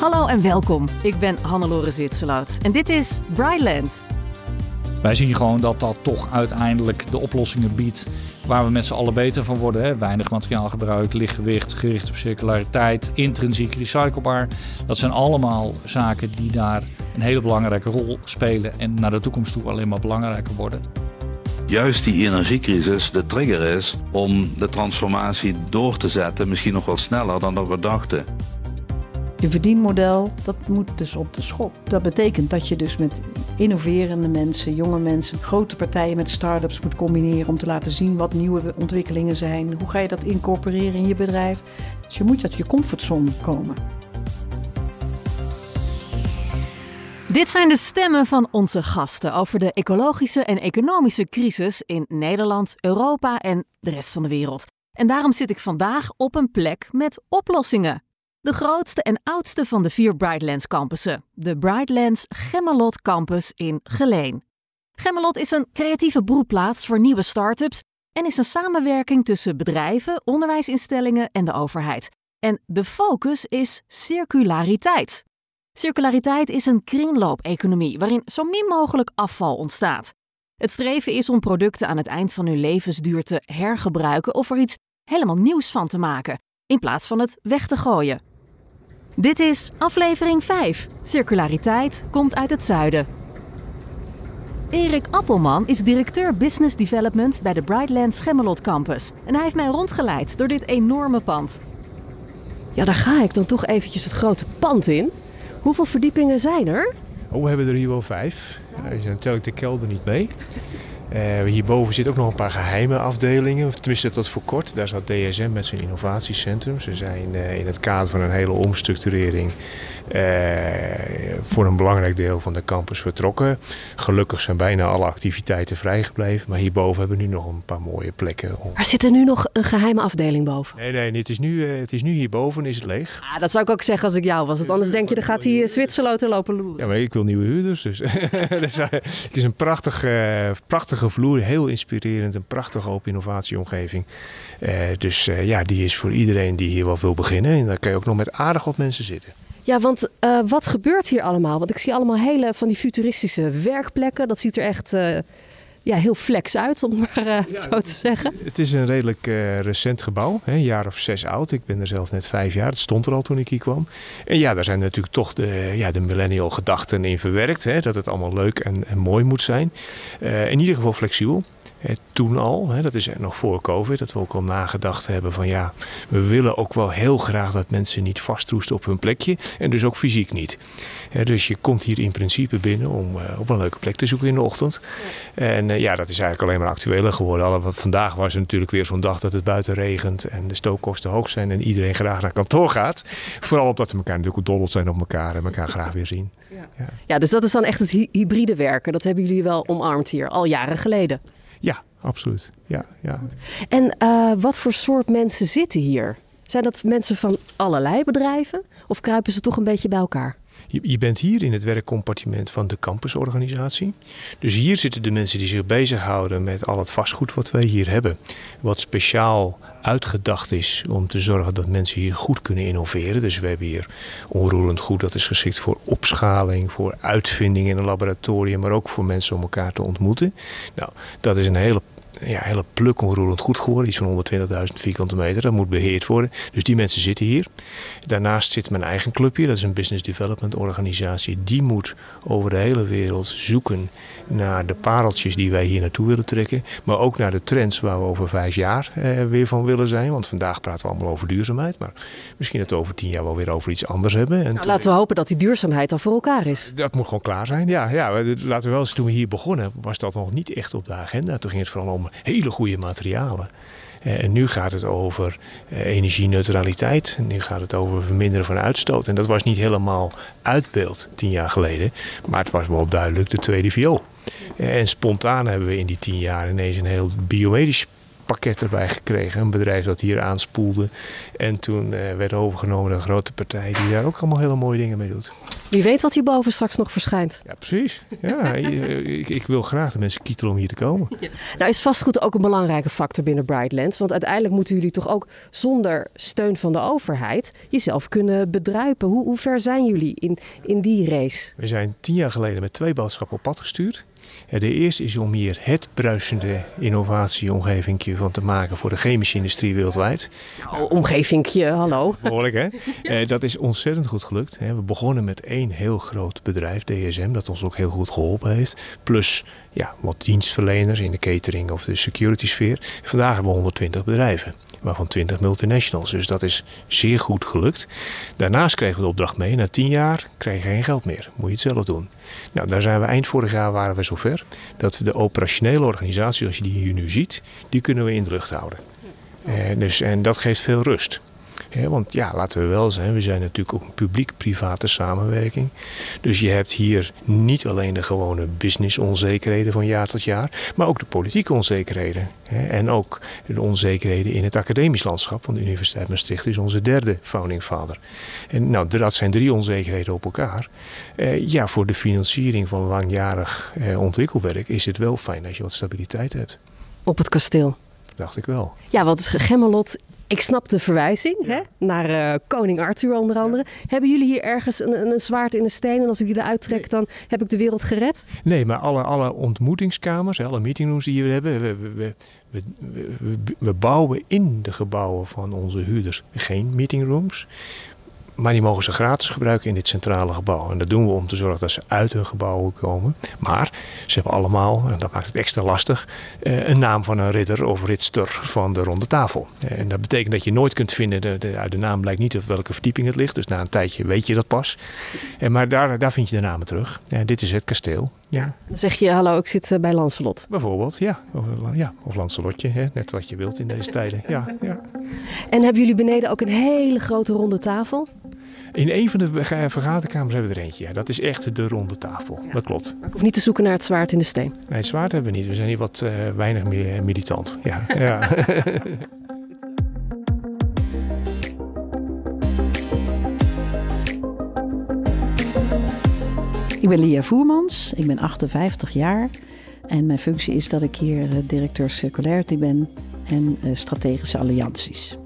Hallo en welkom. Ik ben Hannelore Zwitserloot en dit is Brightlands. Wij zien gewoon dat dat toch uiteindelijk de oplossingen biedt waar we met z'n allen beter van worden. Hè? Weinig materiaalgebruik, lichtgewicht, gericht op circulariteit, intrinsiek recyclebaar. Dat zijn allemaal zaken die daar een hele belangrijke rol spelen en naar de toekomst toe alleen maar belangrijker worden. Juist die energiecrisis de trigger is om de transformatie door te zetten, misschien nog wel sneller dan dat we dachten. Je verdienmodel, dat moet dus op de schop. Dat betekent dat je dus met innoverende mensen, jonge mensen, grote partijen met start-ups moet combineren om te laten zien wat nieuwe ontwikkelingen zijn. Hoe ga je dat incorporeren in je bedrijf? Dus je moet uit je comfortzone komen. Dit zijn de stemmen van onze gasten over de ecologische en economische crisis in Nederland, Europa en de rest van de wereld. En daarom zit ik vandaag op een plek met oplossingen. De grootste en oudste van de vier Brightlands campussen, de Brightlands Gemmelot Campus in Geleen. Gemmelot is een creatieve broedplaats voor nieuwe start-ups en is een samenwerking tussen bedrijven, onderwijsinstellingen en de overheid. En de focus is circulariteit. Circulariteit is een kringloopeconomie waarin zo min mogelijk afval ontstaat. Het streven is om producten aan het eind van hun levensduur te hergebruiken of er iets helemaal nieuws van te maken, in plaats van het weg te gooien. Dit is aflevering 5. Circulariteit komt uit het zuiden. Erik Appelman is directeur Business Development bij de Brightlands Gemmelot Campus. En hij heeft mij rondgeleid door dit enorme pand. Ja, daar ga ik dan toch eventjes het grote pand in. Hoeveel verdiepingen zijn er? Oh, we hebben er hier wel vijf. Dan tel ik de kelder niet mee. Uh, hierboven zitten ook nog een paar geheime afdelingen. Tenminste, tot voor kort. Daar zat DSM met zijn innovatiecentrum. Ze zijn uh, in het kader van een hele omstructurering voor een belangrijk deel van de campus vertrokken. Gelukkig zijn bijna alle activiteiten vrijgebleven. Maar hierboven hebben we nu nog een paar mooie plekken. Maar zit er nu nog een geheime afdeling boven? Nee, nee, het is nu, het is nu hierboven is het leeg. Ah, dat zou ik ook zeggen als ik jou was. Want anders denk je, dan gaat die Zwitserloten lopen loeren. Ja, maar ik wil nieuwe huurders. Dus het is een prachtig, prachtige vloer. Heel inspirerend, een prachtige open innovatieomgeving. Dus ja, die is voor iedereen die hier wel wil beginnen. En daar kan je ook nog met aardig wat mensen zitten. Ja, want uh, wat gebeurt hier allemaal? Want ik zie allemaal hele van die futuristische werkplekken. Dat ziet er echt ja, heel flex uit, om maar ja, zo te zeggen. Het is een redelijk recent gebouw, hè, een jaar of zes oud. Ik ben er zelf net vijf jaar, het stond er al toen ik hier kwam. En ja, daar zijn natuurlijk toch de, ja, de millennial gedachten in verwerkt. Hè, dat het allemaal leuk en, en mooi moet zijn. In ieder geval flexibel. Hè, toen al, hè, dat is nog voor COVID, dat we ook al nagedacht hebben van ja, we willen ook wel heel graag dat mensen niet vastroesten op hun plekje en dus ook fysiek niet. Hè, dus je komt hier in principe binnen om uh, op een leuke plek te zoeken in de ochtend. Ja. En uh, ja, dat is eigenlijk alleen maar actueler geworden. Alle, vandaag was het natuurlijk weer zo'n dag dat het buiten regent en de stookkosten hoog zijn en iedereen graag naar kantoor gaat. Vooral omdat we elkaar natuurlijk doddeld zijn op elkaar en elkaar graag weer zien. Ja. Ja. ja, dus dat is dan echt het hy hybride werken. Dat hebben jullie wel omarmd hier, al jaren geleden. Ja, absoluut. Ja, ja. En uh, wat voor soort mensen zitten hier? Zijn dat mensen van allerlei bedrijven of kruipen ze toch een beetje bij elkaar? Je, bent hier in het werkcompartiment van de campusorganisatie. Dus hier zitten de mensen die zich bezighouden met al het vastgoed wat wij hier hebben. Wat speciaal uitgedacht is om te zorgen dat mensen hier goed kunnen innoveren. Dus we hebben hier onroerend goed dat is geschikt voor opschaling, voor uitvinding in een laboratorium, maar ook voor mensen om elkaar te ontmoeten. Nou, dat is een hele ja, hele pluk onroerend goed geworden. Iets van 120.000 vierkante meter. Dat moet beheerd worden. Dus die mensen zitten hier. Daarnaast zit mijn eigen clubje. Dat is een business development organisatie. Die moet over de hele wereld zoeken naar de pareltjes die wij hier naartoe willen trekken. Maar ook naar de trends waar we over vijf jaar eh, weer van willen zijn. Want vandaag praten we allemaal over duurzaamheid. Maar misschien dat we over tien jaar wel weer over iets anders hebben. En nou, laten we hopen dat die duurzaamheid dan voor elkaar is. Dat moet gewoon klaar zijn. Ja, ja laten we wel eens, toen we hier begonnen, was dat nog niet echt op de agenda. Toen ging het vooral om hele goede materialen. En nu gaat het over energieneutraliteit. En nu gaat het over verminderen van uitstoot. En dat was niet helemaal uitbeeld tien jaar geleden. Maar het was wel duidelijk de tweede viool. En spontaan hebben we in die tien jaar ineens een heel biomedisch pakket erbij gekregen. Een bedrijf dat hier aanspoelde. En toen uh, werd overgenomen door een grote partij die daar ook allemaal hele mooie dingen mee doet. Wie weet wat hierboven straks nog verschijnt. Ja, precies. Ja, ik, ik, wil graag de mensen kietelen om hier te komen. Nou is vastgoed ook een belangrijke factor binnen Brightlands. Want uiteindelijk moeten jullie toch ook zonder steun van de overheid jezelf kunnen bedruipen. Hoe, hoe ver zijn jullie in, in die race? We zijn tien jaar geleden met twee boodschappen op pad gestuurd. De eerste is om hier het bruisende innovatieomgeving van te maken voor de chemische industrie wereldwijd. Oh, omgevingje, hallo. Behoorlijk hè. Eh, dat is ontzettend goed gelukt. We begonnen met één heel groot bedrijf, DSM, dat ons ook heel goed geholpen heeft. Plus ja, wat dienstverleners in de catering of de security sfeer. Vandaag hebben we 120 bedrijven, waarvan 20 multinationals. Dus dat is zeer goed gelukt. Daarnaast kregen we de opdracht mee. Na 10 jaar krijg je geen geld meer. Moet je het zelf doen. Nou, daar zijn we eind vorig jaar waren we zover dat we de operationele organisatie, zoals je die hier nu ziet, die kunnen we in de lucht houden. En, eh, dus, en dat geeft veel rust want ja, laten we wel zijn, we zijn natuurlijk ook een publiek-private samenwerking. Dus je hebt hier niet alleen de gewone business-onzekerheden van jaar tot jaar, maar ook de politieke onzekerheden. En ook de onzekerheden in het academisch landschap, want de Universiteit Maastricht is onze derde founding father. En nou, dat zijn drie onzekerheden op elkaar. Eh, ja, voor de financiering van langjarig eh, ontwikkelwerk is het wel fijn als je wat stabiliteit hebt. Op het kasteel dacht ik wel. Ja, want Gemmelot ik snap de verwijzing hè, naar uh, koning Arthur onder andere. Hebben jullie hier ergens een, een, zwaard in de steen en als ik die eruit trek, dan heb ik de wereld gered? Nee, maar alle, alle ontmoetingskamers, alle meetingrooms die we hebben, we, we, we, we, bouwen in de gebouwen van onze huurders geen meetingrooms. Maar die mogen ze gratis gebruiken in dit centrale gebouw. En dat doen we om te zorgen dat ze uit hun gebouwen komen. Maar ze hebben allemaal, en dat maakt het extra lastig, eh, een naam van een ridder of ritster van de ronde tafel. En dat betekent dat je nooit kunt vinden, de, de, uit de naam blijkt niet op welke verdieping het ligt. Dus na een tijdje weet je dat pas. En maar daar, daar vind je de namen terug. Dit is het kasteel. Ja. Dan zeg je, hallo, ik zit eh, bij Lancelot. Bijvoorbeeld, ja. Of, ja. of Lancelotje, hè? net wat je wilt in deze tijden. Ja, ja. En hebben jullie beneden ook een hele grote ronde tafel? In een van de vergaderkamers hebben we er eentje. Ja. Dat is echt de ronde tafel. Dat klopt. Maar ik hoef niet te zoeken naar het zwaard in de steen. Nee, het zwaard hebben we niet. We zijn hier wat uh, weinig militant. Ja. ja. Ik ben Lia Voermans, ik ben 58 jaar en mijn functie is dat ik hier eh, directeur circularity ben en strategische allianties.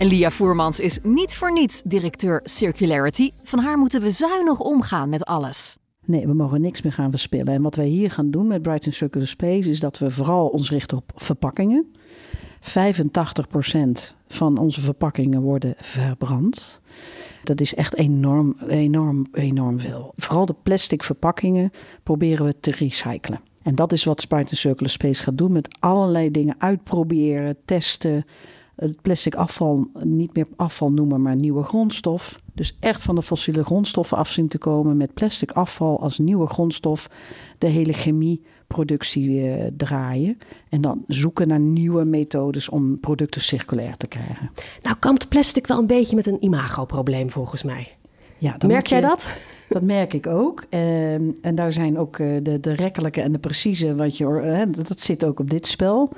En Lia Voermans is niet voor niets directeur Circularity. Van haar moeten we zuinig omgaan met alles. Nee, we mogen niks meer gaan verspillen. En wat wij hier gaan doen met Brighton Circular Space is dat we vooral ons richten op verpakkingen. 85% van onze verpakkingen worden verbrand. Dat is echt enorm, enorm, enorm veel. Vooral de plastic verpakkingen proberen we te recyclen. En dat is wat Spartan Circular Space gaat doen met allerlei dingen uitproberen, testen. Het plastic afval niet meer afval noemen, maar nieuwe grondstof. Dus echt van de fossiele grondstoffen af zien te komen met plastic afval als nieuwe grondstof. De hele chemie productie uh, draaien. En dan zoeken naar nieuwe methodes om producten circulair te krijgen. Nou kampt plastic wel een beetje met een imagoprobleem volgens mij. Ja, Merk jij dat? Dat merk ik ook. En, en daar zijn ook eh, de, de rekkelijke en de precieze, wat je, dat zit ook op dit spel.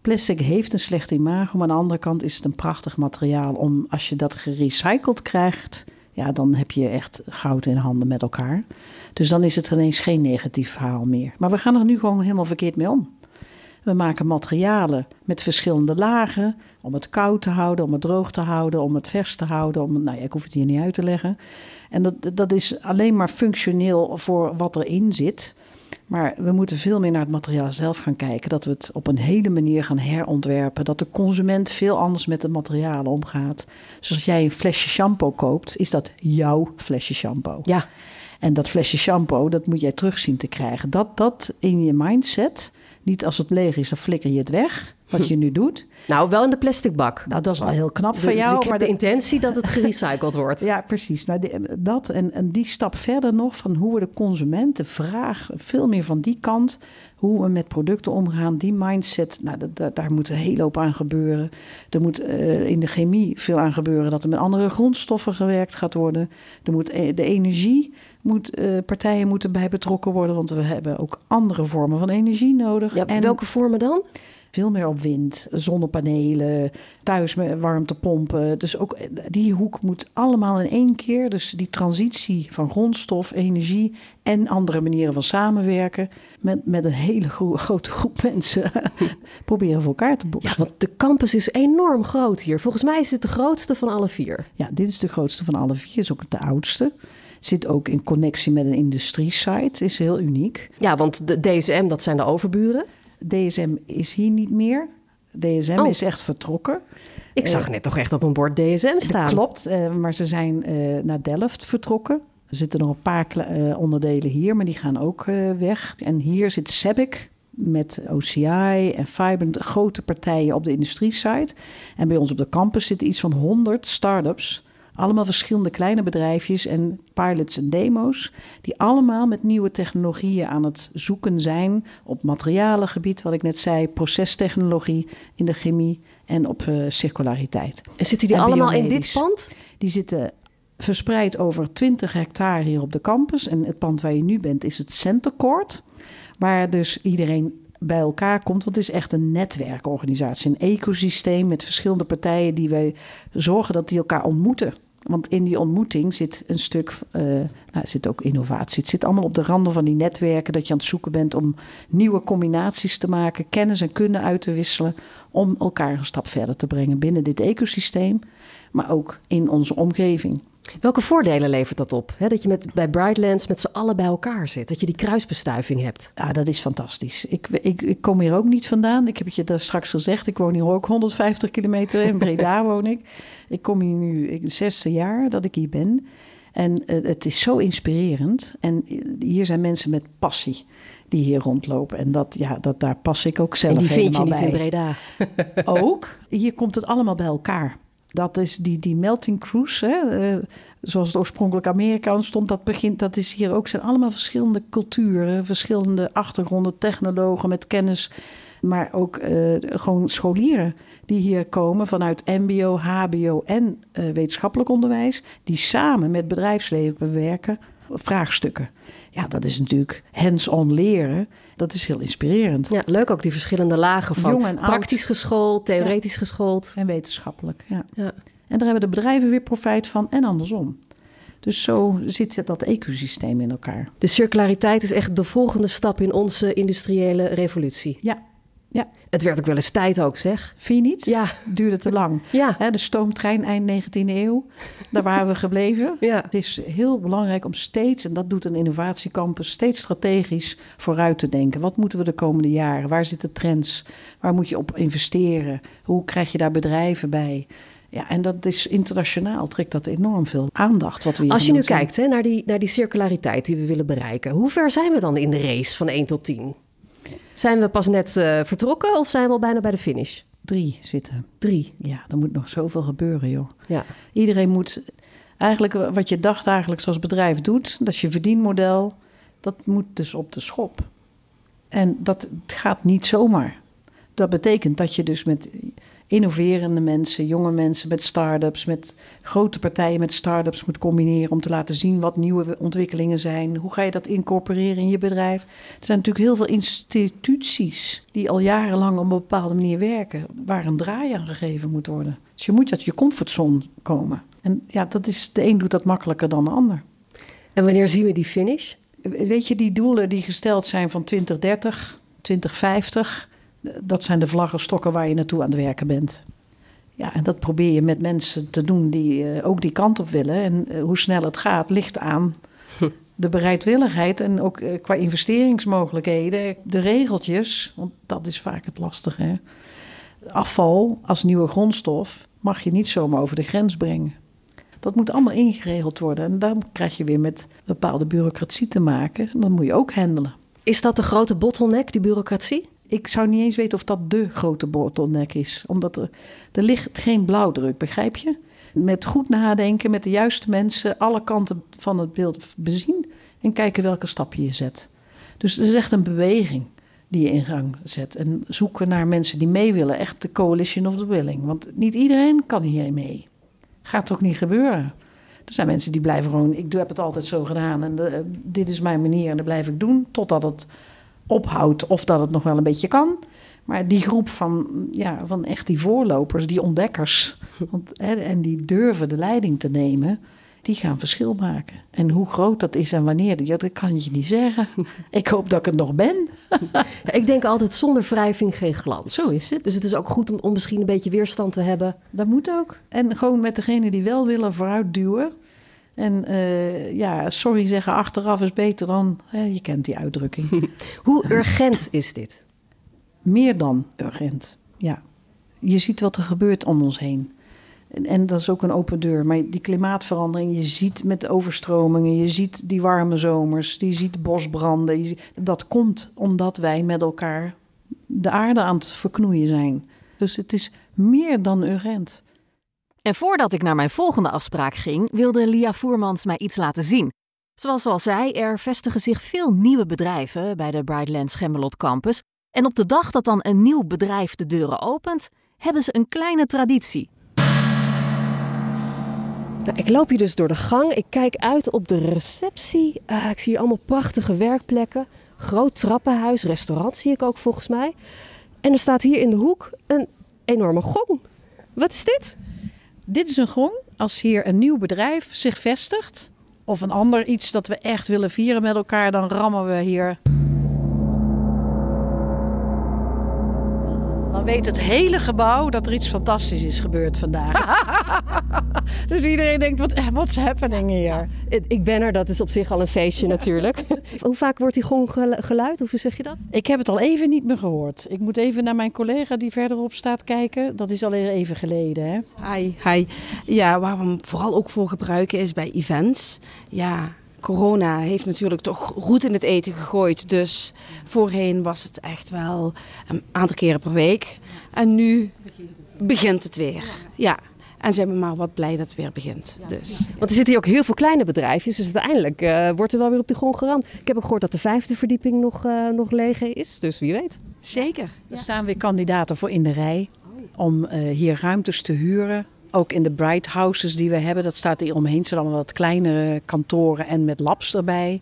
Plastic heeft een slecht imago, maar aan de andere kant is het een prachtig materiaal om als je dat gerecycled krijgt, ja, dan heb je echt goud in handen met elkaar. Dus dan is het ineens geen negatief verhaal meer. Maar we gaan er nu gewoon helemaal verkeerd mee om. We maken materialen met verschillende lagen om het koud te houden, om het droog te houden, om het vers te houden. Om, nou ja, ik hoef het hier niet uit te leggen. En dat, dat is alleen maar functioneel voor wat erin zit. Maar we moeten veel meer naar het materiaal zelf gaan kijken. Dat we het op een hele manier gaan herontwerpen. Dat de consument veel anders met de materialen omgaat. Dus als jij een flesje shampoo koopt, is dat jouw flesje shampoo. Ja. En dat flesje shampoo, dat moet jij terug zien te krijgen. Dat, dat in je mindset, niet als het leeg is, dan flikker je het weg wat je nu doet. Nou, wel in de plastic bak. Nou, dat is al heel knap van jou. Dus ik heb de, intentie dat het gerecycled wordt. ja, precies. Maar dat en, en die stap verder nog van hoe we de consument, de vraag, veel meer van die kant, hoe we met producten omgaan, die mindset, nou, daar moet een hele hoop aan gebeuren. Er moet uh, in de chemie veel aan gebeuren, dat er met andere grondstoffen gewerkt gaat worden. Er moet e-, de energie, moet, uh, partijen moeten bij betrokken worden, want we hebben ook andere vormen van energie nodig. Ja, en welke vormen dan? Veel meer op wind, zonnepanelen, thuis met warmtepompen. Dus ook die hoek moet allemaal in één keer. Dus die transitie van grondstof, energie en andere manieren van samenwerken met, met een hele grote groep mensen proberen voor elkaar te boeken. Ja, want de campus is enorm groot hier. Volgens mij is dit de grootste van alle vier. Ja, dit is de grootste van alle vier, is ook de oudste. Zit ook in connectie met een industriesite, is heel uniek. Ja, want de DSM, dat zijn de overburen. DSM is hier niet meer. DSM Oh. is echt vertrokken. Ik zag net toch echt op een bord DSM staan. Klopt, eh, maar ze zijn eh, naar Delft vertrokken. Er zitten nog een paar eh, onderdelen hier, maar die gaan ook eh, weg. En hier zit Sebic met OCI en de grote partijen op de industriesite. En bij ons op de campus zitten iets van 100 start-ups. Allemaal verschillende kleine bedrijfjes en pilots en demo's. Die allemaal met nieuwe technologieën aan het zoeken zijn. Op materialengebied, wat ik net zei, procestechnologie in de chemie en op eh, circulariteit. En zitten die En allemaal in dit pand? Die zitten verspreid over 20 hectare hier op de campus. En het pand waar je nu bent is het Center Court. Waar dus iedereen bij elkaar komt. Want het is echt een netwerkorganisatie. Een ecosysteem met verschillende partijen die wij zorgen dat die elkaar ontmoeten. Want in die ontmoeting zit een stuk, eh nou, zit ook innovatie. Het zit allemaal op de randen van die netwerken. Dat je aan het zoeken bent om nieuwe combinaties te maken, kennis en kunde uit te wisselen. Om elkaar een stap verder te brengen binnen dit ecosysteem, maar ook in onze omgeving. Welke voordelen levert dat op? Dat je met, bij Brightlands met z'n allen bij elkaar zit. Dat je die kruisbestuiving hebt. Ja, dat is fantastisch. Ik, ik, ik kom hier ook niet vandaan. Ik heb het je daar straks gezegd. Ik woon hier ook 150 kilometer. In Breda woon ik. Ik kom hier nu in het zesde jaar dat ik hier ben. En eh, het is zo inspirerend. En eh, hier zijn mensen met passie die hier rondlopen. En dat, ja, dat, daar pas ik ook zelf En die vind je helemaal niet bij. in Breda. ook. Hier komt het allemaal bij elkaar. Dat is die, die melting cruise, hè, eh, zoals het oorspronkelijk Amerika ontstond. Dat, begint, dat is hier ook. zijn allemaal verschillende culturen, verschillende achtergronden, technologen met kennis. Maar ook eh, gewoon scholieren die hier komen vanuit MBO, HBO en eh, wetenschappelijk onderwijs. Die samen met bedrijfsleven bewerken vraagstukken. Ja, dat is natuurlijk hands-on leren. Dat is heel inspirerend. Ja, leuk ook die verschillende lagen van Jong en oud. praktisch geschoold, theoretisch geschoold. En wetenschappelijk, ja. Ja. En daar hebben de bedrijven weer profijt van en andersom. Dus zo zit dat ecosysteem in elkaar. De circulariteit is echt de volgende stap in onze industriële revolutie. Ja, ja. Het werd ook wel eens tijd ook, zeg. Vind je niet? Ja, Duurde te lang. ja, Hè, de stoomtrein eind 19e eeuw, daar waren we gebleven. ja. Het is heel belangrijk om steeds, en dat doet een innovatiecampus, steeds strategisch vooruit te denken. Wat moeten we de komende jaren? Waar zitten trends? Waar moet je op investeren? Hoe krijg je daar bedrijven bij? Ja, en dat is internationaal, trekt dat enorm veel aandacht. Wat we hier Als je nu kijkt hè, naar, die, naar die circulariteit die we willen bereiken, hoe ver zijn we dan in de race van 1 tot 10? Zijn we pas net eh, vertrokken of zijn we al bijna bij de finish? Drie zitten. Drie. Ja, er moet nog zoveel gebeuren, joh. Ja. Iedereen moet eigenlijk wat je dagdagelijks als bedrijf doet, dat is je verdienmodel, dat moet dus op de schop. En dat gaat niet zomaar. Dat betekent dat je dus met innoverende mensen, jonge mensen, met start-ups, met grote partijen met start-ups moet combineren om te laten zien wat nieuwe ontwikkelingen zijn. Hoe ga je dat incorporeren in je bedrijf? Er zijn natuurlijk heel veel instituties die al jarenlang op een bepaalde manier werken, waar een draai aan gegeven moet worden. Dus je moet uit je comfortzone komen. En ja, dat is, de een doet dat makkelijker dan de ander. En wanneer zien we die finish? Weet je, die doelen die gesteld zijn van 2030, 2050, dat zijn de vlaggenstokken waar je naartoe aan het werken bent. Ja, en dat probeer je met mensen te doen die eh, ook die kant op willen. En eh, hoe snel het gaat, ligt aan de bereidwilligheid en ook eh, qua investeringsmogelijkheden, de regeltjes, want dat is vaak het lastige. Hè? Afval als nieuwe grondstof mag je niet zomaar over de grens brengen. Dat moet allemaal ingeregeld worden. En dan krijg je weer met bepaalde bureaucratie te maken. En dan moet je ook handelen. Is dat de grote bottleneck, die bureaucratie? Ik zou niet eens weten of dat de grote bottleneck is. Omdat er, er ligt geen blauwdruk, begrijp je? Met goed nadenken, met de juiste mensen, alle kanten van het beeld bezien. En kijken welke stap je zet. Dus het is echt een beweging die je in gang zet. En zoeken naar mensen die mee willen. Echt de coalition of the willing. Want niet iedereen kan hier mee. Gaat toch niet gebeuren? Er zijn mensen die blijven gewoon... Ik heb het altijd zo gedaan en dit is mijn manier en dat blijf ik doen... totdat het ophoudt of dat het nog wel een beetje kan. Maar die groep van, ja, van echt die voorlopers, die ontdekkers, want, hè, en die durven de leiding te nemen, die gaan verschil maken. En hoe groot dat is en wanneer, ja, dat kan je niet zeggen. Ik hoop dat ik het nog ben. ik denk altijd zonder wrijving geen glans. Zo is het. Dus het is ook goed om, om misschien een beetje weerstand te hebben. Dat moet ook. En gewoon met degene die wel willen vooruit duwen. En uh, ja, sorry zeggen achteraf is beter dan, hè, je kent die uitdrukking. Hoe urgent is dit? Meer dan urgent, ja. Je ziet wat er gebeurt om ons heen. En, en, dat is ook een open deur. Maar die klimaatverandering, je ziet met overstromingen, je ziet die warme zomers, je ziet bosbranden. Je dat komt omdat wij met elkaar de aarde aan het verknoeien zijn. Dus het is meer dan urgent. En voordat ik naar mijn volgende afspraak ging, wilde Lia Voermans mij iets laten zien. Zoals al zei, er vestigen zich veel nieuwe bedrijven bij de Brightlands Gemmelot Campus. En op de dag dat dan een nieuw bedrijf de deuren opent, hebben ze een kleine traditie. Nou, ik loop hier dus door de gang. Ik kijk uit op de receptie. Uh, ik zie hier allemaal prachtige werkplekken. Groot trappenhuis, restaurant zie ik ook volgens mij. En er staat hier in de hoek een enorme gong. Wat is dit? Dit is een gong. Als hier een nieuw bedrijf zich vestigt, of een ander iets dat we echt willen vieren met elkaar, dan rammen we hier dan weet het hele gebouw dat er iets fantastisch is gebeurd vandaag. dus iedereen denkt, wat what's happening hier? Ik ben er, dat is op zich al een feestje natuurlijk. Hoe vaak wordt die gong geluid? Hoe zeg je dat? Ik heb het al even niet meer gehoord. Ik moet even naar mijn collega die verderop staat kijken. Dat is al even geleden. Hè? Hi, hi. Ja, waar we hem vooral ook voor gebruiken is bij events. Ja, corona heeft natuurlijk toch roet in het eten gegooid. Dus voorheen was het echt wel een aantal keren per week. En nu begint het weer. Ja. En zijn we maar wat blij dat het weer begint. Dus. Want er zitten hier ook heel veel kleine bedrijfjes. Dus uiteindelijk uh, wordt er wel weer op de grond geramd. Ik heb ook gehoord dat de vijfde verdieping nog, uh, nog leeg is. Dus wie weet. Zeker. Er staan weer kandidaten voor in de rij. Om uh, hier ruimtes te huren ook in de Bright Houses die we hebben, dat staat hier omheen. Zijn allemaal wat kleinere kantoren en met labs erbij.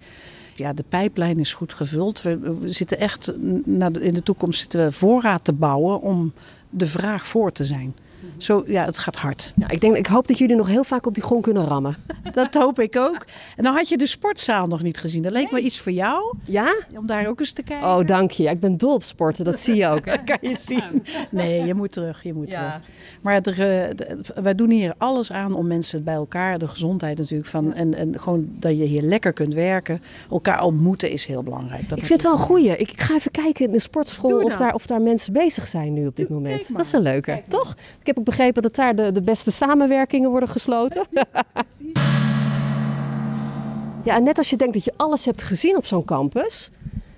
Ja, de pijplijn is goed gevuld. We, zitten echt, in de toekomst zitten we voorraad te bouwen om de vraag voor te zijn. Zo, ja, het gaat hard. Nou, ik, denk, ik hoop dat jullie nog heel vaak op die grond kunnen rammen. Dat hoop ik ook. En dan had je de sportzaal nog niet gezien. Dat leek me iets voor jou. Ja? Om daar ook eens te kijken. Oh, dank je. Ik ben dol op sporten. Dat zie je ook. Hè? kan je zien. Nee, je moet terug. Je moet terug. Maar er, wij doen hier alles aan om mensen bij elkaar, de gezondheid natuurlijk, van, en, en gewoon dat je hier lekker kunt werken. Elkaar ontmoeten is heel belangrijk. Dat ik vind het wel een goeie. Ik, ga even kijken in de sportschool of daar, of daar mensen bezig zijn nu op dit moment. Dat is een leuke, toch? Ik heb ook begrepen dat daar de, de beste samenwerkingen worden gesloten. ja, en net als je denkt dat je alles hebt gezien op zo'n campus,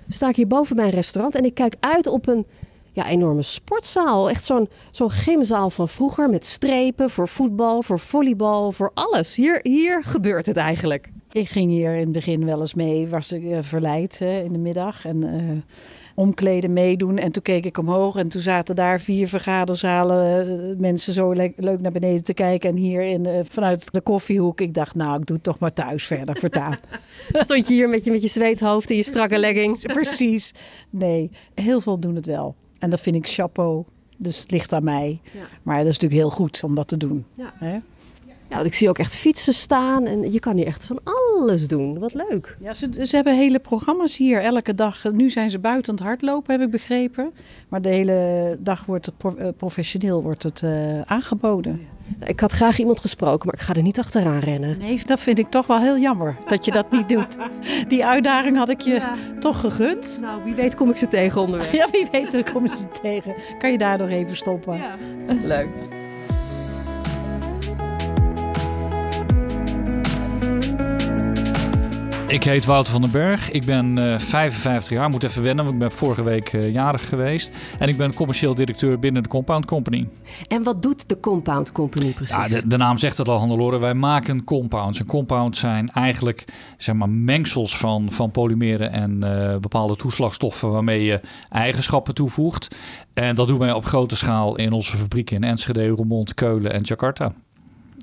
sta ik hier boven mijn restaurant en ik kijk uit op een ja, enorme sportzaal. Echt zo'n zo'n gymzaal van vroeger met strepen voor voetbal, voor volleybal, voor alles. Hier, hier gebeurt het eigenlijk. Ik ging hier in het begin wel eens mee, was ik uh, verleid hè, in de middag. En uh, omkleden, meedoen. En toen keek ik omhoog en toen zaten daar vier vergaderzalen uh, mensen zo le leuk naar beneden te kijken. En hier in, vanuit de koffiehoek, ik dacht nou, ik doe het toch maar thuis verder voortaan. Stond je hier met je, met je zweethoofd en je strakke leggings? Precies. Nee, heel veel doen het wel. En dat vind ik chapeau. Dus het ligt aan mij. Ja. Maar dat is natuurlijk heel goed om dat te doen. Ja. Hè? Ja, ik zie ook echt fietsen staan en je kan hier echt van alles doen. Wat leuk. Ja, ze, ze hebben hele programma's hier elke dag. Nu zijn ze buiten het hardlopen, heb ik begrepen. Maar de hele dag wordt het pro, uh, professioneel wordt het, uh, aangeboden. Ik had graag iemand gesproken, maar ik ga er niet achteraan rennen. Nee, dat vind ik toch wel heel jammer dat je dat niet doet. Die uitdaging had ik je ja. toch gegund. Nou, wie weet kom ik ze tegen onderweg. Ja, wie weet kom ik ze tegen. Kan je daardoor even stoppen. Ja. Leuk. Ik heet Wouter van den Berg. Ik ben uh, 55 jaar. Moet even wennen, want ik ben vorige week uh, jarig geweest. En ik ben commercieel directeur binnen de Compound Company. En wat doet de Compound Company precies? Ja, de, de naam zegt het al, Handeloren. Wij maken compounds. En compounds zijn eigenlijk zeg maar, mengsels van, van polymeren en uh, bepaalde toeslagstoffen waarmee je eigenschappen toevoegt. En dat doen wij op grote schaal in onze fabrieken in Enschede, Roermond, Keulen en Jakarta.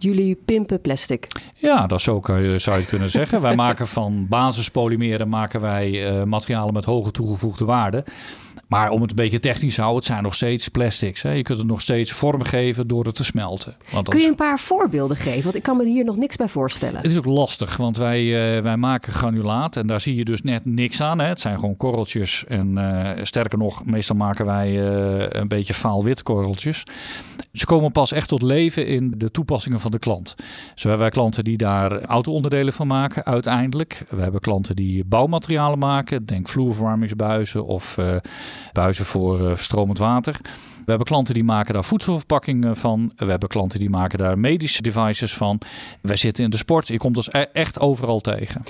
Jullie pimpen plastic. Ja, dat zo kan je, zou je het kunnen zeggen. wij maken van basispolymeren maken wij, uh, materialen met hoge toegevoegde waarde. Maar om het een beetje technisch te houden, het zijn nog steeds plastics. Hè. Je kunt het nog steeds vormgeven door het te smelten. Want Kun je een paar voorbeelden geven? Want ik kan me hier nog niks bij voorstellen. Het is ook lastig, want wij, uh, wij maken granulaat en daar zie je dus net niks aan. Hè. Het zijn gewoon korreltjes en uh, sterker nog, meestal maken wij uh, een beetje faal-wit korreltjes. Ze komen pas echt tot leven in de toepassingen van de klant. Zo hebben wij klanten die daar auto-onderdelen van maken uiteindelijk. We hebben klanten die bouwmaterialen maken. Denk vloerverwarmingsbuizen of buizen voor uh, stromend water. We hebben klanten die maken daar voedselverpakkingen van. We hebben klanten die maken daar medische devices van. Wij zitten in de sport. Je komt ons e-, echt overal tegen.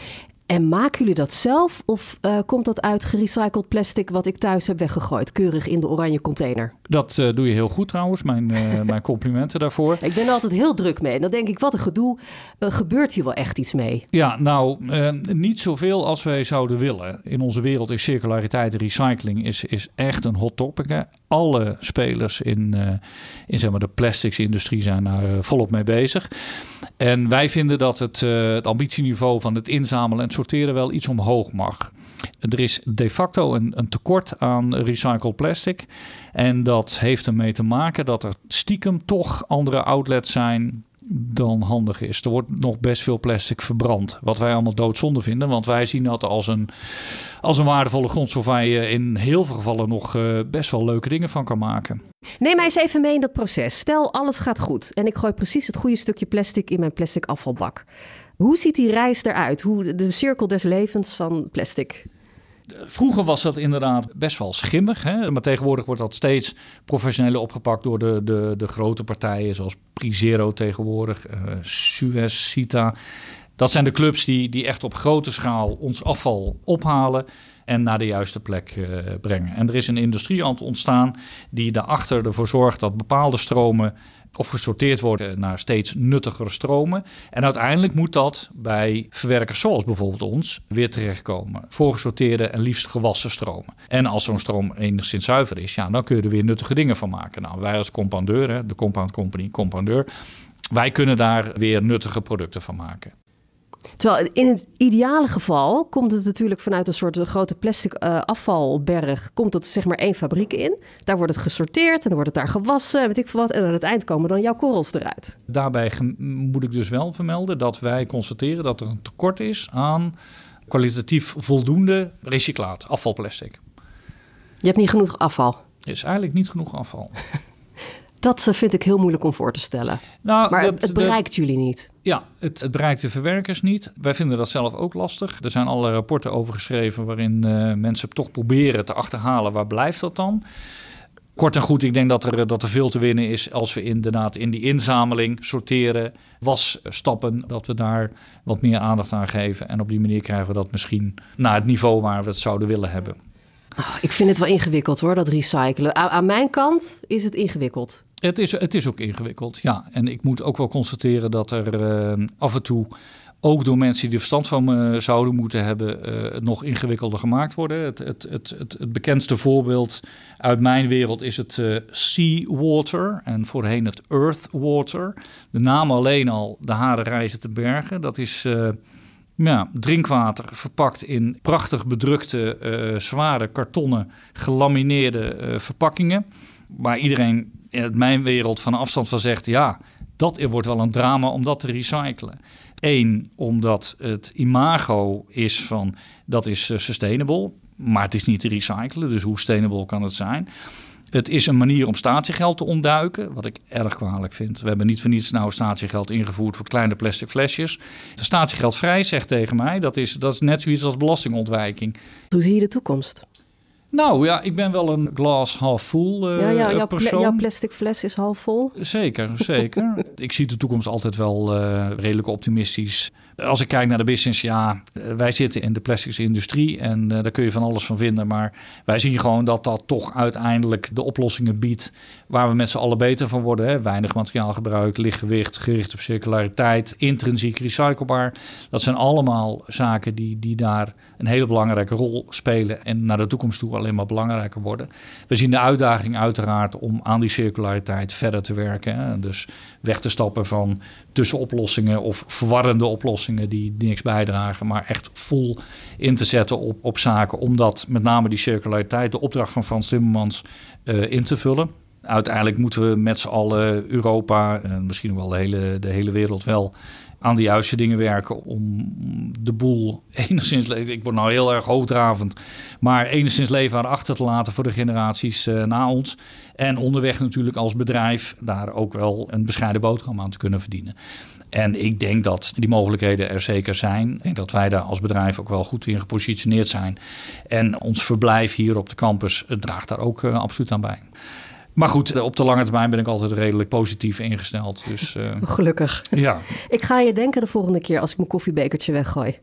En maken jullie dat zelf of uh, komt dat uit gerecycled plastic wat ik thuis heb weggegooid, keurig in de oranje container? Dat uh, doe je heel goed trouwens, mijn, uh, mijn complimenten daarvoor. Ik ben er altijd heel druk mee. En dan denk ik, wat een gedoe, gebeurt hier wel echt iets mee? Ja, nou, niet zoveel als wij zouden willen. In onze wereld is circulariteit en recycling is, is echt een hot topic. Hè? Alle spelers in, in zeg maar, de plastics-industrie zijn daar volop mee bezig. En wij vinden dat het, het ambitieniveau van het inzamelen en sorteren wel iets omhoog mag. Er is de facto een, een, tekort aan recycled plastic. En dat heeft ermee te maken dat er stiekem toch andere outlets zijn dan handig is. Er wordt nog best veel plastic verbrand. Wat wij allemaal doodzonde vinden. Want wij zien dat als een, als een waardevolle grondstof waar je in heel veel gevallen nog uh, best wel leuke dingen van kan maken. Neem mij eens even mee in dat proces. Stel, alles gaat goed en ik gooi precies het goede stukje plastic in mijn plastic afvalbak. Hoe ziet die reis eruit? Hoe de cirkel des levens van plastic? Vroeger was dat inderdaad best wel schimmig. Hè? Maar tegenwoordig wordt dat steeds professioneler opgepakt door de, de, de grote partijen, zoals Prizero tegenwoordig, uh, Suez, Cita. Dat zijn de clubs die, die echt op grote schaal ons afval ophalen en naar de juiste plek uh, brengen. En er is een industrie ontstaan die daarachter ervoor zorgt dat bepaalde stromen of gesorteerd worden naar steeds nuttigere stromen. En uiteindelijk moet dat bij verwerkers zoals bijvoorbeeld ons weer terechtkomen. Voorgesorteerde en liefst gewassen stromen. En als zo'n stroom enigszins zuiver is, ja, dan kun je er weer nuttige dingen van maken. Nou, wij als compoundeur, de Compound Company, compoundeur, wij kunnen daar weer nuttige producten van maken. Terwijl in het ideale geval komt het natuurlijk vanuit een soort grote plastic uh, afvalberg. Komt het zeg maar één fabriek in. Daar wordt het gesorteerd en dan wordt het daar gewassen, weet ik veel wat. En aan het eind komen dan jouw korrels eruit. Daarbij moet ik dus wel vermelden dat wij constateren dat er een tekort is aan kwalitatief voldoende recyclaat, afvalplastic. Je hebt niet genoeg afval. Er is eigenlijk niet genoeg afval. Dat eh, vind ik heel moeilijk om voor te stellen. Nou, maar het bereikt jullie niet. Ja, het, het, bereikt de verwerkers niet. Wij vinden dat zelf ook lastig. Er zijn allerlei rapporten over geschreven waarin uh, mensen toch proberen te achterhalen waar blijft dat dan. Kort en goed, ik denk dat er, dat er veel te winnen is als we inderdaad in die inzameling, sorteren, wasstappen, dat we daar wat meer aandacht aan geven. En op die manier krijgen we dat misschien naar het niveau waar we het zouden willen hebben. Oh, ik vind het wel ingewikkeld hoor, dat recyclen. aan mijn kant is het ingewikkeld. Het is, het is ook ingewikkeld, ja. En ik moet ook wel constateren dat er uh, af en toe ook door mensen die er verstand van uh, zouden moeten hebben, uh, nog ingewikkelder gemaakt worden. Het, het, het, het, bekendste voorbeeld uit mijn wereld is het uh, seawater en voorheen het earthwater. De naam alleen al, de haren reizen te bergen, dat is ja, drinkwater verpakt in prachtig bedrukte, zware kartonnen, gelamineerde verpakkingen. Waar iedereen in mijn wereld van afstand van zegt: ja, dat wordt wel een drama om dat te recyclen. Eén, omdat het imago is van dat is eh, sustainable, maar het is niet te recyclen. Dus hoe sustainable kan het zijn? Het is een manier om statiegeld te ontduiken, wat ik erg kwalijk vind. We hebben niet voor niets nou statiegeld ingevoerd voor kleine plastic flesjes. De statiegeld vrij zegt tegen mij, dat is, dat is net zoiets als belastingontwijking. Hoe zie je de toekomst? Nou ja, ik ben wel een glas half uh, ja, ja, jouw, persoon. jouw plastic fles is half vol? Zeker, zeker. ik zie de toekomst altijd wel uh, redelijk optimistisch. Als ik kijk naar de business, ja, wij zitten in de plastics industrie en uh, daar kun je van alles van vinden. Maar wij zien gewoon dat dat toch uiteindelijk de oplossingen biedt waar we met z'n allen beter van worden. Hè? Weinig materiaalgebruik, lichtgewicht, gericht op circulariteit, intrinsiek recyclebaar. Dat zijn allemaal zaken die, die daar een hele belangrijke rol spelen en naar de toekomst toe alleen maar belangrijker worden. We zien de uitdaging uiteraard om aan die circulariteit verder te werken. Hè? Dus weg te stappen van tussenoplossingen of verwarrende oplossingen die niks bijdragen, maar echt vol in te zetten op, op zaken, omdat met name die circulariteit, de opdracht van Frans Timmermans, uh, in te vullen. Uiteindelijk moeten we met z'n allen Europa en misschien wel de hele, de hele wereld wel aan de juiste dingen werken om de boel enigszins, ik word nou heel erg hoogdravend, maar enigszins leven aan achter te laten voor de generaties uh, na ons. En onderweg natuurlijk als bedrijf daar ook wel een bescheiden boterham aan te kunnen verdienen. En ik denk dat die mogelijkheden er zeker zijn. Denk dat wij daar als bedrijf ook wel goed in gepositioneerd zijn. En ons verblijf hier op de campus draagt daar ook uh, absoluut aan bij. Maar goed, op de lange termijn ben ik altijd redelijk positief ingesteld. Dus, uh, Gelukkig. Ja. Ik ga je denken de volgende keer als ik mijn koffiebekertje weggooi.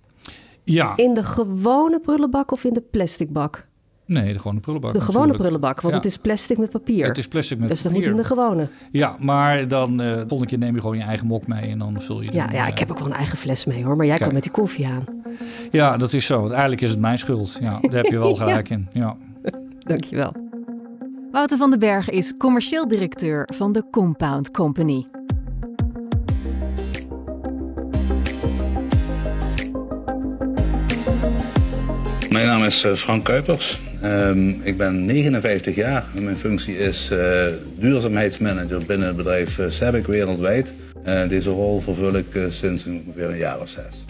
Ja. In de gewone prullenbak of in de plastic bak? Nee, de gewone prullenbak. De gewone natuurlijk. prullenbak, want Ja. het is plastic met papier. Het is plastic met dus dan papier. moet in de gewone. Ja, maar dan eh de volgende keer neem je gewoon je eigen mok mee en dan vul je Ja, dan, ja, eh, ik heb ook wel een eigen fles mee hoor, maar jij komt met die koffie aan. Ja, dat is zo. Want eigenlijk is het mijn schuld. Ja, daar heb je wel gelijk in. Ja. Dankjewel. Wouter van den Berg is commercieel directeur van de Compound Company. Mijn naam is eh, Frank Kuipers. Ehm, ik ben 59 jaar en mijn functie is eh, duurzaamheidsmanager binnen het bedrijf uh, Sabic wereldwijd. Eh, deze rol vervul ik eh, sinds ongeveer een jaar of zes.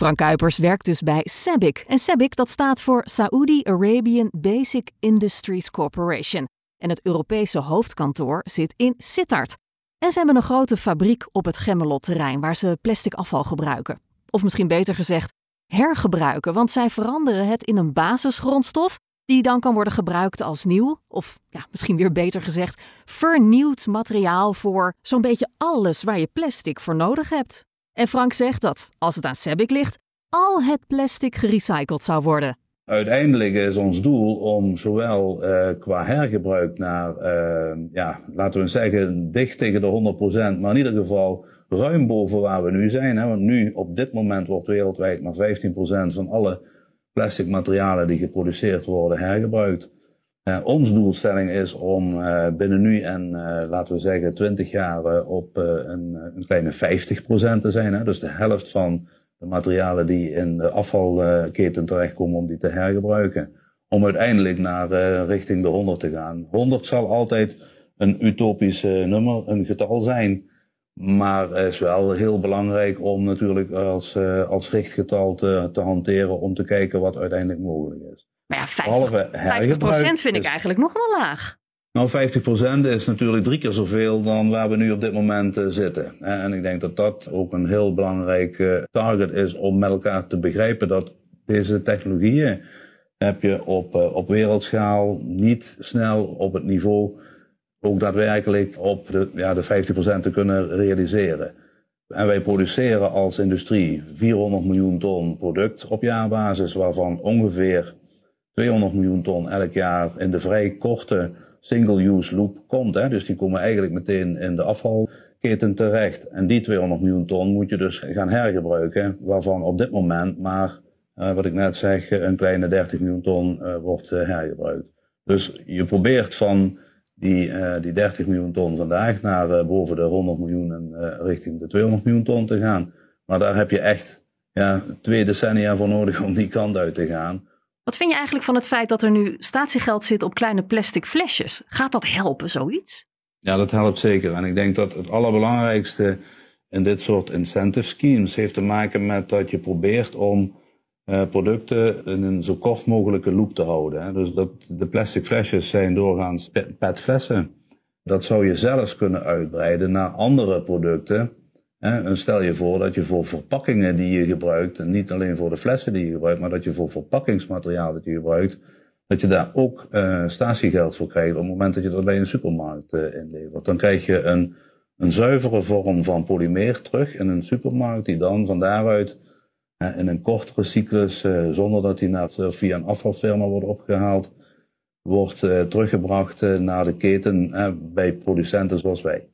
Frank Kuipers werkt dus bij SABIC. En SABIC dat staat voor Saudi Arabian Basic Industries Corporation. En het Europese hoofdkantoor zit in Sittard. En ze hebben een grote fabriek op het Gemmelot-terrein waar ze plastic afval gebruiken. Of misschien beter gezegd, hergebruiken, want zij veranderen het in een basisgrondstof die dan kan worden gebruikt als nieuw, of ja, misschien weer beter gezegd, vernieuwd materiaal voor zo'n beetje alles waar je plastic voor nodig hebt. En Frank zegt dat, als het aan Sabic ligt, al het plastic gerecycled zou worden. Uiteindelijk is ons doel om zowel eh, qua hergebruik naar, eh, ja, laten we zeggen, dicht tegen de 100%, maar in ieder geval ruim boven waar we nu zijn. Hè? Want nu, op dit moment, wordt wereldwijd maar 15% van alle plastic materialen die geproduceerd worden hergebruikt. Eh, ons doelstelling is om eh, binnen nu en eh, laten we zeggen 20 jaar op een, een kleine 50% te zijn. Hè? Dus de helft van de materialen die in de afvalketen terechtkomen om die te hergebruiken. Om uiteindelijk naar richting de 100 te gaan. 100 zal altijd een utopisch nummer, een getal zijn. Maar het is wel heel belangrijk om natuurlijk als, als richtgetal te, te hanteren om te kijken wat uiteindelijk mogelijk is. Maar ja, 50, Behalve 50% hergebruik vind ik is- eigenlijk nog wel laag. Nou, 50% is natuurlijk drie keer zoveel dan waar we nu op dit moment eh, zitten. En ik denk dat dat ook een heel belangrijk eh, target is om met elkaar te begrijpen dat deze technologieën heb je op, eh, op wereldschaal niet snel op het niveau ook daadwerkelijk op de, ja, de 50% te kunnen realiseren. En wij produceren als industrie 400 miljoen ton product op jaarbasis, waarvan ongeveer 200 miljoen ton elk jaar in de vrij korte single-use loop komt. Hè? Dus die komen eigenlijk meteen in de afvalketen terecht. En die 200 miljoen ton moet je dus gaan hergebruiken, waarvan op dit moment maar, eh, wat ik net zeg, een kleine 30 miljoen ton eh, wordt eh, hergebruikt. Dus je probeert van die, die 30 miljoen ton vandaag naar boven de 100 miljoen en richting de 200 miljoen ton te gaan. Maar daar heb je echt ja, twee decennia voor nodig om die kant uit te gaan. Wat vind je eigenlijk van het feit dat er nu statiegeld zit op kleine plastic flesjes? Gaat dat helpen, zoiets? Ja, dat helpt zeker. En ik denk dat het allerbelangrijkste in dit soort incentive schemes heeft te maken met dat je probeert om eh, producten in een zo kort mogelijke loop te houden. Hè. Dus dat de plastic flesjes zijn doorgaans pe- petflessen. Dat zou je zelfs kunnen uitbreiden naar andere producten. Stel je voor dat je voor verpakkingen die je gebruikt, en niet alleen voor de flessen die je gebruikt, maar dat je voor verpakkingsmateriaal dat je gebruikt, dat je daar ook eh statiegeld voor krijgt op het moment dat je dat bij een supermarkt eh, inlevert. Dan krijg je een, een zuivere vorm van polymeer terug in een supermarkt, die dan van daaruit in een kortere cyclus, zonder dat die naar, via een afvalfirma wordt opgehaald, wordt teruggebracht naar de keten bij producenten zoals wij.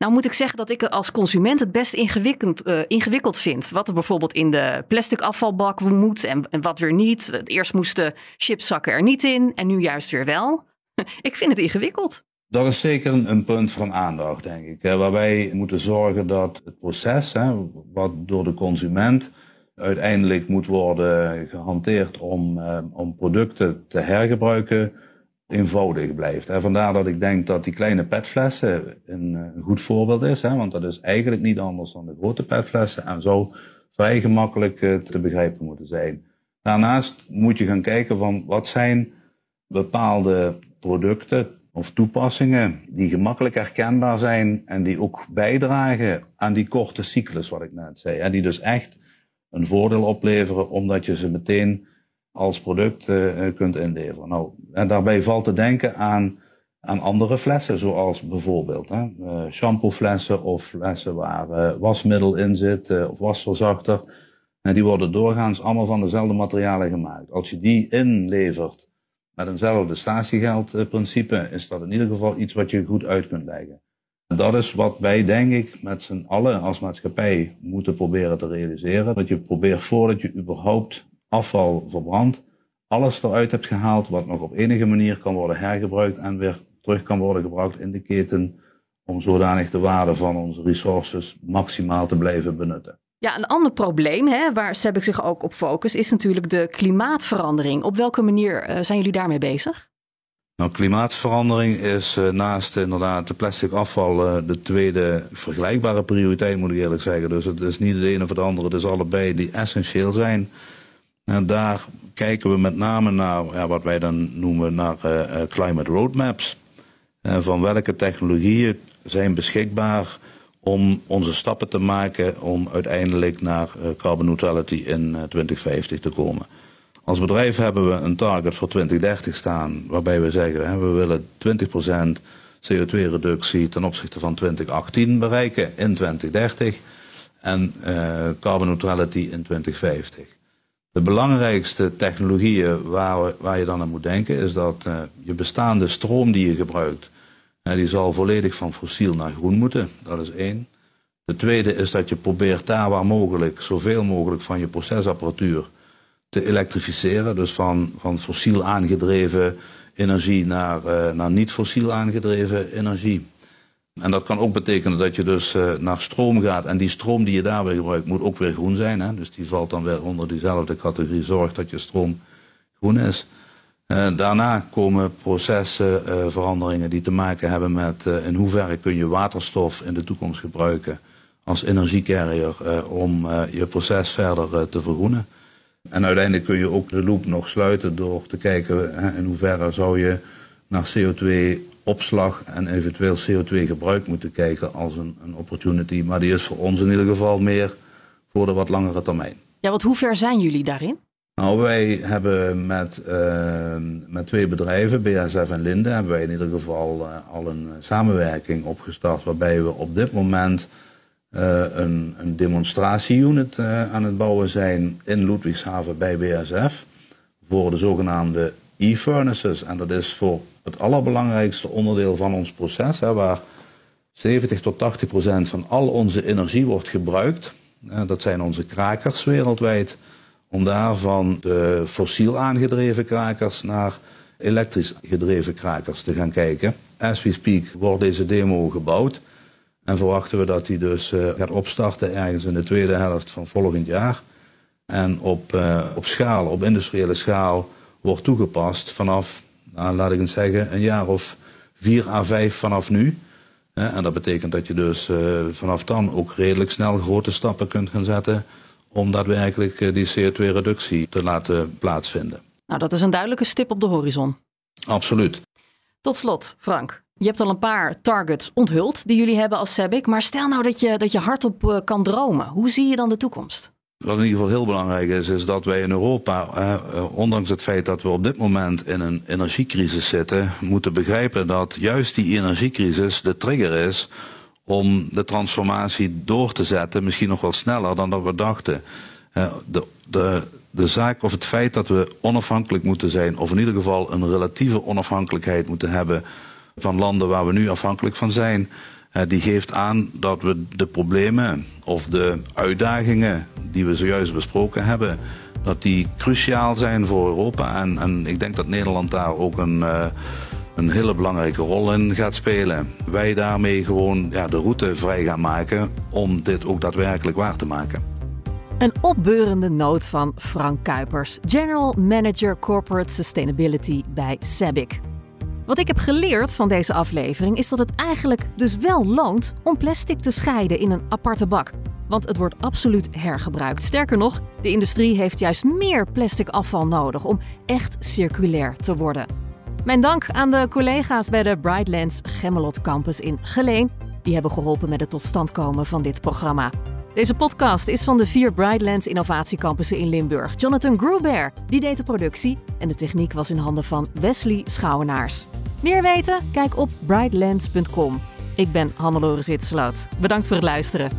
Nou moet ik zeggen dat ik als consument het best ingewikkeld, uh, ingewikkeld vind. Wat er bijvoorbeeld in de plastic afvalbak moet en, wat weer niet. Eerst moesten chipszakken er niet in en nu juist weer wel. ik vind het ingewikkeld. Dat is zeker een, punt van aandacht, denk ik. Waar wij moeten zorgen dat het proces, hè, wat door de consument uiteindelijk moet worden gehanteerd om, uh, om producten te hergebruiken, eenvoudig blijft. Hè. Vandaar dat ik denk dat die kleine petflessen een, eh, een goed voorbeeld is. Hè, want dat is eigenlijk niet anders dan de grote petflessen en zo vrij gemakkelijk uh, te begrijpen moeten zijn. Daarnaast moet je gaan kijken van wat zijn bepaalde producten of toepassingen die gemakkelijk herkenbaar zijn en die ook bijdragen aan die korte cyclus wat ik net zei. En die dus echt een voordeel opleveren omdat je ze meteen als product uh, kunt inleveren. Nou, en daarbij valt te denken aan, aan andere flessen, zoals bijvoorbeeld hè, uh, shampooflessen of flessen waar wasmiddel in zit of wasverzachter. En die worden doorgaans allemaal van dezelfde materialen gemaakt. Als je die inlevert met eenzelfde statiegeldprincipe, is dat in ieder geval iets wat je goed uit kunt leggen. En dat is wat wij, denk ik, met z'n allen als maatschappij moeten proberen te realiseren. Dat je probeert voordat je überhaupt afval verbrandt, alles eruit hebt gehaald wat nog op enige manier kan worden hergebruikt en weer terug kan worden gebruikt in de keten om zodanig de waarde van onze resources maximaal te blijven benutten. Ja, een ander probleem hè, waar SEBIC zich ook op focust is natuurlijk de klimaatverandering. Op welke manier uh, zijn jullie daarmee bezig? Nou, klimaatverandering is uh, naast inderdaad de plastic afval uh, de tweede vergelijkbare prioriteit, moet ik eerlijk zeggen. Dus het is niet het ene of het andere, het is allebei die essentieel zijn. En daar kijken we met name naar ja, wat wij dan noemen naar uh, climate roadmaps. Uh, van welke technologieën zijn beschikbaar om onze stappen te maken om uiteindelijk naar carbon neutrality in 2050 te komen. Als bedrijf hebben we een target voor 2030 staan, waarbij we zeggen hè, we willen 20% CO2-reductie ten opzichte van 2018 bereiken in 2030 en carbon neutrality in 2050. De belangrijkste technologieën waar, waar je dan aan moet denken is dat uh, je bestaande stroom die je gebruikt, die zal volledig van fossiel naar groen moeten. Dat is één. De tweede is dat je probeert daar waar mogelijk zoveel mogelijk van je procesapparatuur te elektrificeren. Dus van, van fossiel aangedreven energie naar, uh, naar niet fossiel aangedreven energie. En dat kan ook betekenen dat je dus uh, naar stroom gaat. En die stroom die je daarbij gebruikt moet ook weer groen zijn. Hè? Dus die valt dan weer onder diezelfde categorie. Zorg dat je stroom groen is. Uh, daarna komen procesveranderingen uh, die te maken hebben met in hoeverre kun je waterstof in de toekomst gebruiken als energiecarrier om je proces verder te vergroenen. En uiteindelijk kun je ook de loop nog sluiten door te kijken in hoeverre zou je naar CO2 opslag en eventueel CO2-gebruik moeten kijken als een, een opportunity. Maar die is voor ons in ieder geval meer voor de wat langere termijn. Ja, want hoe ver zijn jullie daarin? Nou, wij hebben met, uh, met twee bedrijven, BASF en Linde, hebben wij in ieder geval uh, al een samenwerking opgestart waarbij we op dit moment uh, een, een demonstratieunit aan het bouwen zijn in Ludwigshaven bij BASF voor de zogenaamde e-furnaces. En dat is voor het allerbelangrijkste onderdeel van ons proces, hè, waar 70 tot 80 procent van al onze energie wordt gebruikt. dat zijn onze krakers wereldwijd. Om daar van de fossiel aangedreven krakers naar elektrisch gedreven krakers te gaan kijken. As we speak wordt deze demo gebouwd. En verwachten we dat die dus uh, gaat opstarten ergens in de tweede helft van volgend jaar. En op, uh, op schaal, op industriële schaal, wordt toegepast vanaf laat ik het zeggen, een jaar of vier à vijf vanaf nu. En dat betekent dat je dus uh, vanaf dan ook redelijk snel grote stappen kunt gaan zetten om daadwerkelijk uh, die CO2-reductie te laten plaatsvinden. Nou, dat is een duidelijke stip op de horizon. Absoluut. Tot slot, Frank. Je hebt al een paar targets onthuld die jullie hebben als SEBIC. Maar stel nou dat je, dat je hardop uh, kan dromen. Hoe zie je dan de toekomst? Wat in ieder geval heel belangrijk is, is dat wij in Europa, eh, ondanks het feit dat we op dit moment in een energiecrisis zitten, moeten begrijpen dat juist die energiecrisis de trigger is om de transformatie door te zetten, misschien nog wel sneller dan dat we dachten. De, de, de zaak of het feit dat we onafhankelijk moeten zijn, of in ieder geval een relatieve onafhankelijkheid moeten hebben van landen waar we nu afhankelijk van zijn, die geeft aan dat we de problemen of de uitdagingen die we zojuist besproken hebben, dat die cruciaal zijn voor Europa. En, en ik denk dat Nederland daar ook een, uh, een hele belangrijke rol in gaat spelen. Wij daarmee gewoon ja, de route vrij gaan maken om dit ook daadwerkelijk waar te maken. Een opbeurende noot van Frank Kuipers, General Manager Corporate Sustainability bij SABIC. Wat ik heb geleerd van deze aflevering is dat het eigenlijk dus wel loont om plastic te scheiden in een aparte bak. Want het wordt absoluut hergebruikt. Sterker nog, de industrie heeft juist meer plastic afval nodig om echt circulair te worden. Mijn dank aan de collega's bij de Brightlands Gemmelot Campus in Geleen. Die hebben geholpen met het tot stand komen van dit programma. Deze podcast is van de vier Brightlands innovatiecampussen in Limburg. Jonathan Gruber die deed de productie en de techniek was in handen van Wesley Schouwenaars. Meer weten? Kijk op brightlands.com. Ik ben Hannelore Zitsloot. Bedankt voor het luisteren.